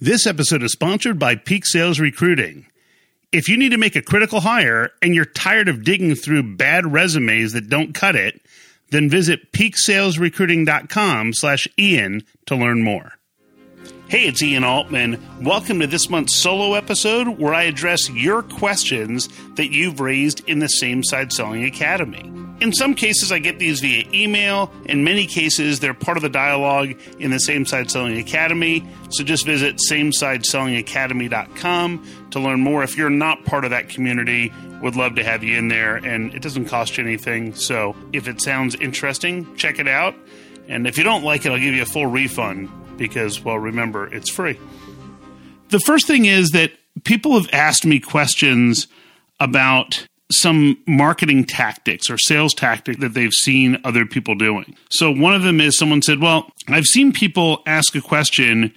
This episode is sponsored by Peak Sales Recruiting. If you need to make a critical hire and you're tired of digging through bad resumes that don't cut it, then visit peaksalesrecruiting.com slash Ian to learn more. Hey, it's Ian Altman. Welcome to this month's solo episode where I address your questions that you've raised in the Same Side Selling Academy. In some cases, I get these via email. In many cases, they're part of the dialogue in the Same Side Selling Academy. So just visit samesideselling.academy.com to learn more. If you're not part of that community, would love to have you in there, and it doesn't cost you anything. So if it sounds interesting, check it out. And if you don't like it, I'll give you a full refund because, well, remember, it's free. The first thing is that people have asked me questions about some marketing tactics or sales tactic that they've seen other people doing. So one of them is someone said, Well, I've seen people ask a question.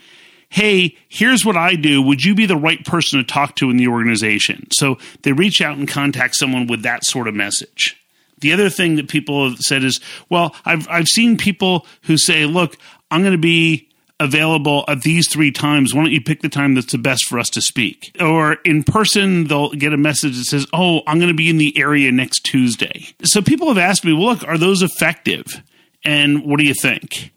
Hey, here's what I do. Would you be the right person to talk to in the organization? So they reach out and contact someone with that sort of message. The other thing that people have said is, well, I've, I've seen people who say, look, I'm going to be available at these three times. Why don't you pick the time that's the best for us to speak? Or in person, they'll get a message that says, Oh, I'm going to be in the area next Tuesday. So people have asked me, well, look, are those effective? And what do you think?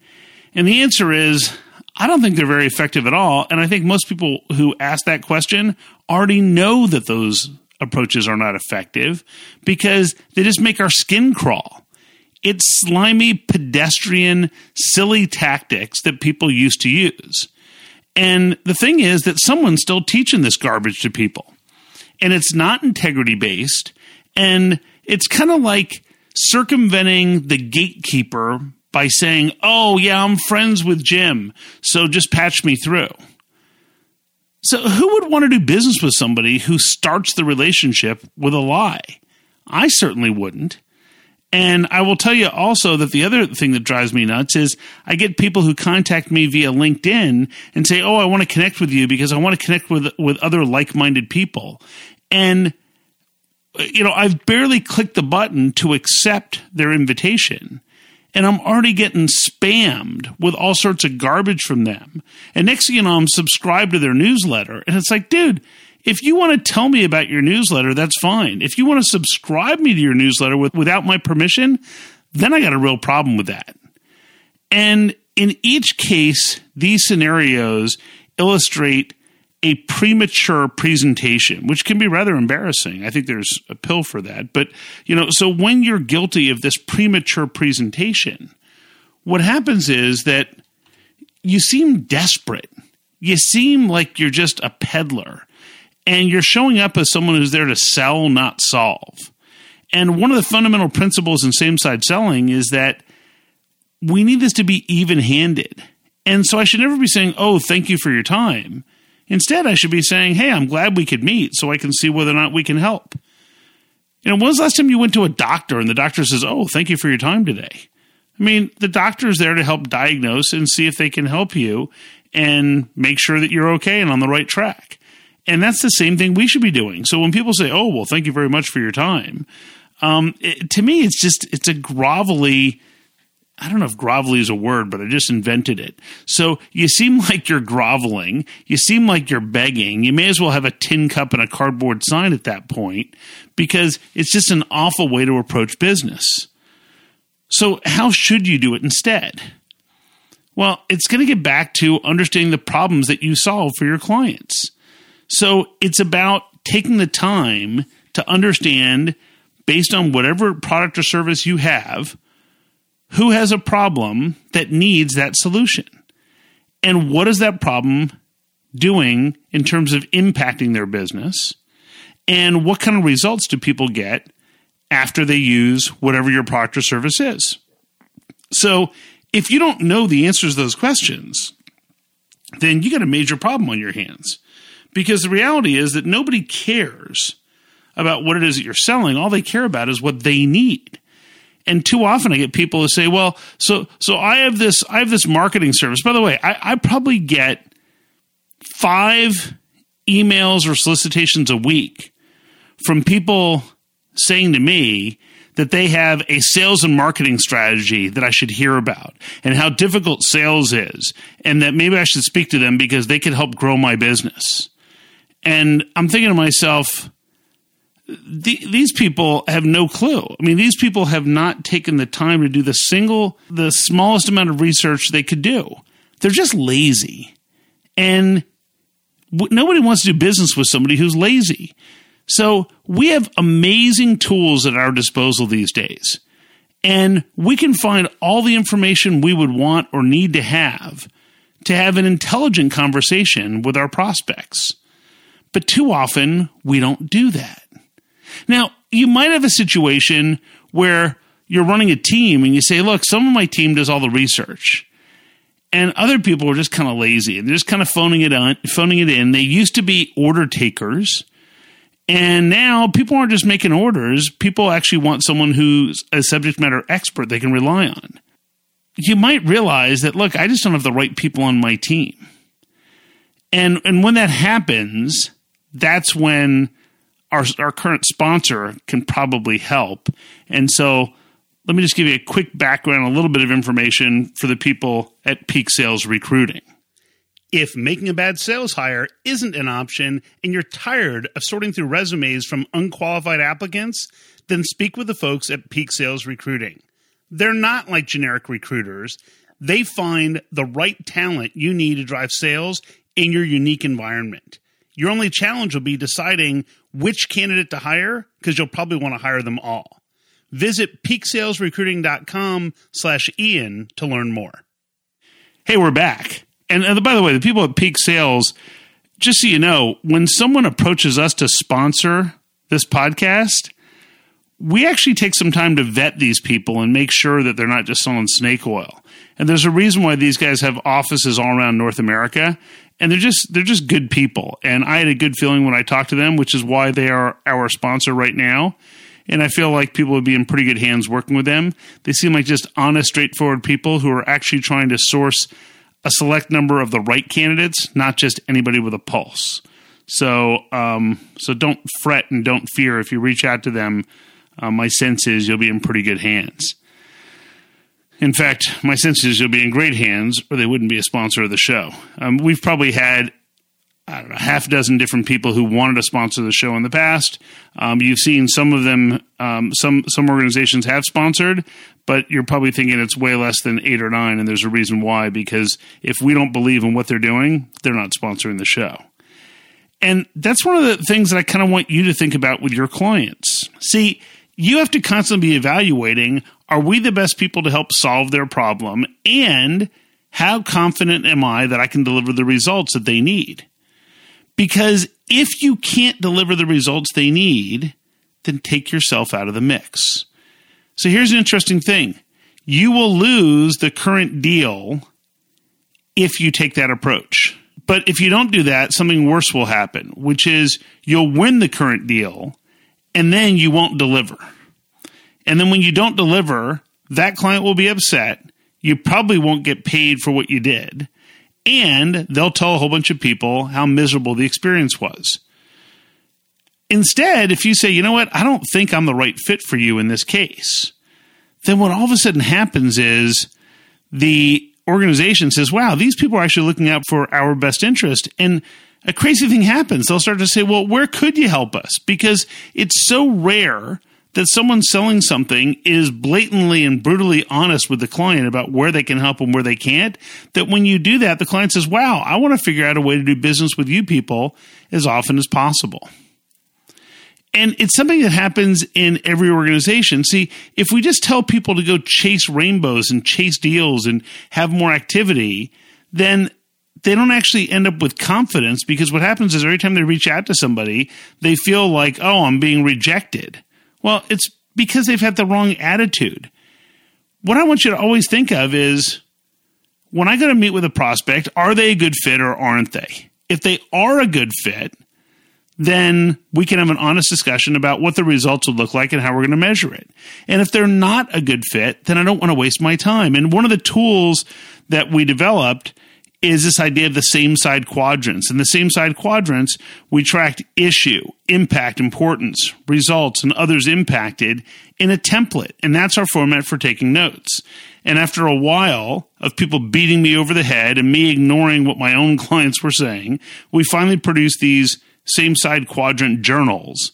And the answer is, I don't think they're very effective at all. And I think most people who ask that question already know that those approaches are not effective because they just make our skin crawl. It's slimy, pedestrian, silly tactics that people used to use. And the thing is that someone's still teaching this garbage to people. And it's not integrity based. And it's kind of like circumventing the gatekeeper by saying, oh, yeah, I'm friends with Jim, so just patch me through. So, who would want to do business with somebody who starts the relationship with a lie? I certainly wouldn't. And I will tell you also that the other thing that drives me nuts is I get people who contact me via LinkedIn and say, "Oh, I want to connect with you because I want to connect with with other like-minded people." And you know, I've barely clicked the button to accept their invitation. And I'm already getting spammed with all sorts of garbage from them. And next thing you know, I'm subscribed to their newsletter. And it's like, dude, if you want to tell me about your newsletter, that's fine. If you want to subscribe me to your newsletter with, without my permission, then I got a real problem with that. And in each case, these scenarios illustrate a premature presentation, which can be rather embarrassing. I think there's a pill for that. But, you know, so when you're guilty of this premature presentation, what happens is that you seem desperate. You seem like you're just a peddler and you're showing up as someone who's there to sell, not solve. And one of the fundamental principles in same side selling is that we need this to be even handed. And so I should never be saying, oh, thank you for your time. Instead, I should be saying, hey, I'm glad we could meet so I can see whether or not we can help. You know, when's the last time you went to a doctor and the doctor says, oh, thank you for your time today? I mean, the doctor is there to help diagnose and see if they can help you and make sure that you're okay and on the right track. And that's the same thing we should be doing. So when people say, "Oh, well, thank you very much for your time," um, it, to me, it's just it's a grovelly. I don't know if grovelly is a word, but I just invented it. So you seem like you're groveling. You seem like you're begging. You may as well have a tin cup and a cardboard sign at that point because it's just an awful way to approach business. So, how should you do it instead? Well, it's going to get back to understanding the problems that you solve for your clients. So it's about taking the time to understand, based on whatever product or service you have, who has a problem that needs that solution. And what is that problem doing in terms of impacting their business? And what kind of results do people get after they use whatever your product or service is? So, if you don't know the answers to those questions, then you got a major problem on your hands. Because the reality is that nobody cares about what it is that you're selling. All they care about is what they need. And too often I get people who say, well, so so I have this I have this marketing service. By the way, I, I probably get five emails or solicitations a week from people saying to me that they have a sales and marketing strategy that I should hear about and how difficult sales is, and that maybe I should speak to them because they could help grow my business. And I'm thinking to myself, the, these people have no clue. I mean, these people have not taken the time to do the single, the smallest amount of research they could do. They're just lazy. And w- nobody wants to do business with somebody who's lazy. So we have amazing tools at our disposal these days. And we can find all the information we would want or need to have to have an intelligent conversation with our prospects. But too often, we don't do that. Now, you might have a situation where you're running a team and you say, look, some of my team does all the research. And other people are just kind of lazy and they're just kind of phoning it on, phoning it in. They used to be order takers. And now people aren't just making orders. People actually want someone who's a subject matter expert they can rely on. You might realize that, look, I just don't have the right people on my team. And, and when that happens, that's when our, our current sponsor can probably help. And so let me just give you a quick background, a little bit of information for the people at Peak Sales Recruiting. If making a bad sales hire isn't an option and you're tired of sorting through resumes from unqualified applicants, then speak with the folks at Peak Sales Recruiting. They're not like generic recruiters. They find the right talent you need to drive sales in your unique environment. Your only challenge will be deciding which candidate to hire because you'll probably want to hire them all. Visit peaksalesrecruiting.com slash Ian to learn more. Hey, we're back. And, and by the way, the people at Peak Sales, just so you know, when someone approaches us to sponsor this podcast, we actually take some time to vet these people and make sure that they're not just selling snake oil. And there's a reason why these guys have offices all around North America and they're just they're just good people. And I had a good feeling when I talked to them, which is why they are our sponsor right now. And I feel like people would be in pretty good hands working with them. They seem like just honest, straightforward people who are actually trying to source a select number of the right candidates, not just anybody with a pulse. So, um, so don't fret and don't fear if you reach out to them. Uh, my sense is you'll be in pretty good hands. In fact, my sense is you'll be in great hands, or they wouldn't be a sponsor of the show. Um, we've probably had I don't know, half a dozen different people who wanted to sponsor the show in the past. Um, you've seen some of them, um, some some organizations have sponsored, but you're probably thinking it's way less than eight or nine, and there's a reason why. Because if we don't believe in what they're doing, they're not sponsoring the show. And that's one of the things that I kind of want you to think about with your clients. See, you have to constantly be evaluating are we the best people to help solve their problem? And how confident am I that I can deliver the results that they need? Because if you can't deliver the results they need, then take yourself out of the mix. So here's an interesting thing you will lose the current deal if you take that approach. But if you don't do that, something worse will happen, which is you'll win the current deal and then you won't deliver. And then when you don't deliver, that client will be upset. You probably won't get paid for what you did. And they'll tell a whole bunch of people how miserable the experience was. Instead, if you say, you know what, I don't think I'm the right fit for you in this case, then what all of a sudden happens is the organization says, wow, these people are actually looking out for our best interest. And a crazy thing happens. They'll start to say, well, where could you help us? Because it's so rare that someone selling something is blatantly and brutally honest with the client about where they can help and where they can't, that when you do that, the client says, wow, I want to figure out a way to do business with you people as often as possible. And it's something that happens in every organization. See, if we just tell people to go chase rainbows and chase deals and have more activity, then they don't actually end up with confidence because what happens is every time they reach out to somebody, they feel like, oh, I'm being rejected. Well, it's because they've had the wrong attitude. What I want you to always think of is when I go to meet with a prospect, are they a good fit or aren't they? If they are a good fit, then we can have an honest discussion about what the results would look like and how we're going to measure it. And if they're not a good fit, then I don't want to waste my time. And one of the tools that we developed is this idea of the same side quadrants. In the same side quadrants, we tracked issue, impact, importance, results, and others impacted in a template. And that's our format for taking notes. And after a while of people beating me over the head and me ignoring what my own clients were saying, we finally produced these same side quadrant journals.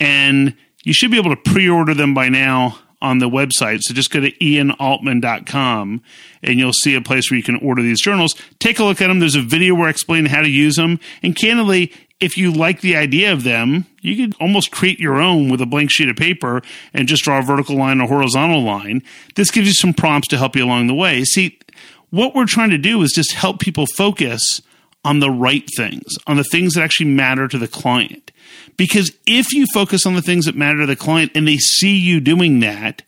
And you should be able to pre order them by now on the website. So just go to ianaltman.com and you'll see a place where you can order these journals. Take a look at them. There's a video where I explain how to use them. And candidly, if you like the idea of them, you could almost create your own with a blank sheet of paper and just draw a vertical line or horizontal line. This gives you some prompts to help you along the way. See, what we're trying to do is just help people focus on the right things, on the things that actually matter to the client. Because if you focus on the things that matter to the client and they see you doing that,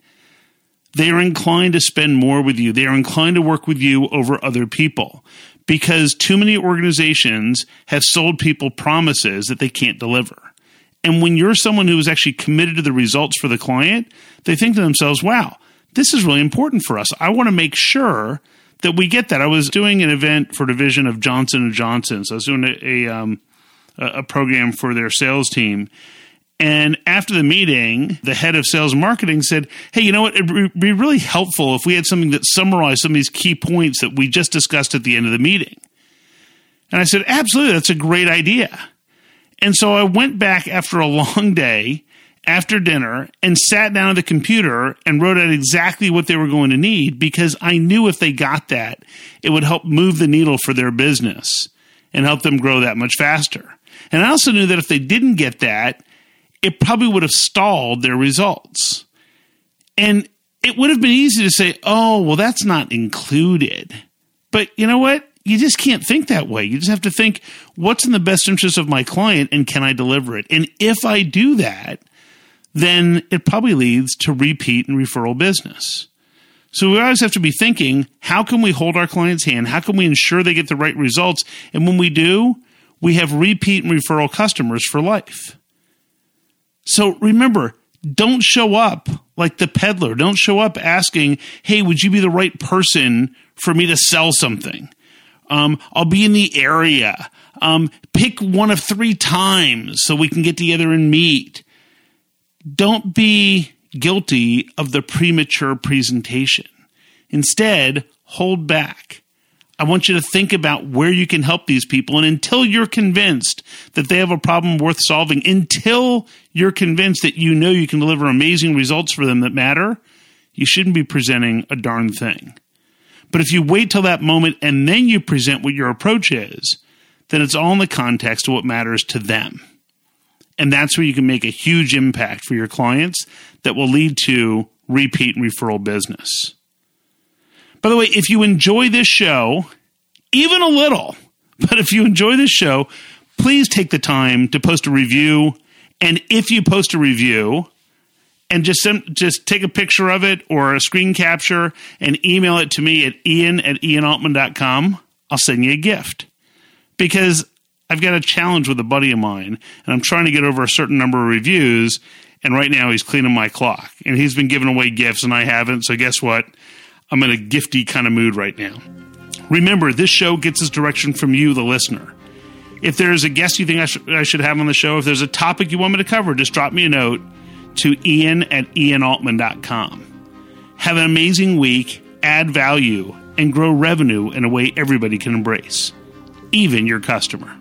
they are inclined to spend more with you. They are inclined to work with you over other people because too many organizations have sold people promises that they can't deliver. And when you're someone who is actually committed to the results for the client, they think to themselves, wow, this is really important for us. I want to make sure that we get that. I was doing an event for division of Johnson and Johnson. So I was doing a, a um, a program for their sales team. And after the meeting, the head of sales marketing said, Hey, you know what? It'd be really helpful if we had something that summarized some of these key points that we just discussed at the end of the meeting. And I said, Absolutely, that's a great idea. And so I went back after a long day, after dinner, and sat down at the computer and wrote out exactly what they were going to need because I knew if they got that, it would help move the needle for their business and help them grow that much faster. And I also knew that if they didn't get that, it probably would have stalled their results. And it would have been easy to say, oh, well, that's not included. But you know what? You just can't think that way. You just have to think, what's in the best interest of my client and can I deliver it? And if I do that, then it probably leads to repeat and referral business. So we always have to be thinking, how can we hold our client's hand? How can we ensure they get the right results? And when we do, we have repeat and referral customers for life. So remember, don't show up like the peddler. Don't show up asking, hey, would you be the right person for me to sell something? Um, I'll be in the area. Um, pick one of three times so we can get together and meet. Don't be guilty of the premature presentation. Instead, hold back. I want you to think about where you can help these people. And until you're convinced that they have a problem worth solving, until you're convinced that you know you can deliver amazing results for them that matter, you shouldn't be presenting a darn thing. But if you wait till that moment and then you present what your approach is, then it's all in the context of what matters to them. And that's where you can make a huge impact for your clients that will lead to repeat and referral business. By the way, if you enjoy this show, even a little, but if you enjoy this show, please take the time to post a review. And if you post a review, and just just take a picture of it or a screen capture and email it to me at ian at ianaltman.com. I'll send you a gift. Because I've got a challenge with a buddy of mine, and I'm trying to get over a certain number of reviews. And right now, he's cleaning my clock, and he's been giving away gifts, and I haven't. So guess what? I'm in a gifty kind of mood right now. Remember, this show gets its direction from you, the listener. If there's a guest you think I, sh- I should have on the show, if there's a topic you want me to cover, just drop me a note to ian at ianaltman.com. Have an amazing week, add value, and grow revenue in a way everybody can embrace, even your customer.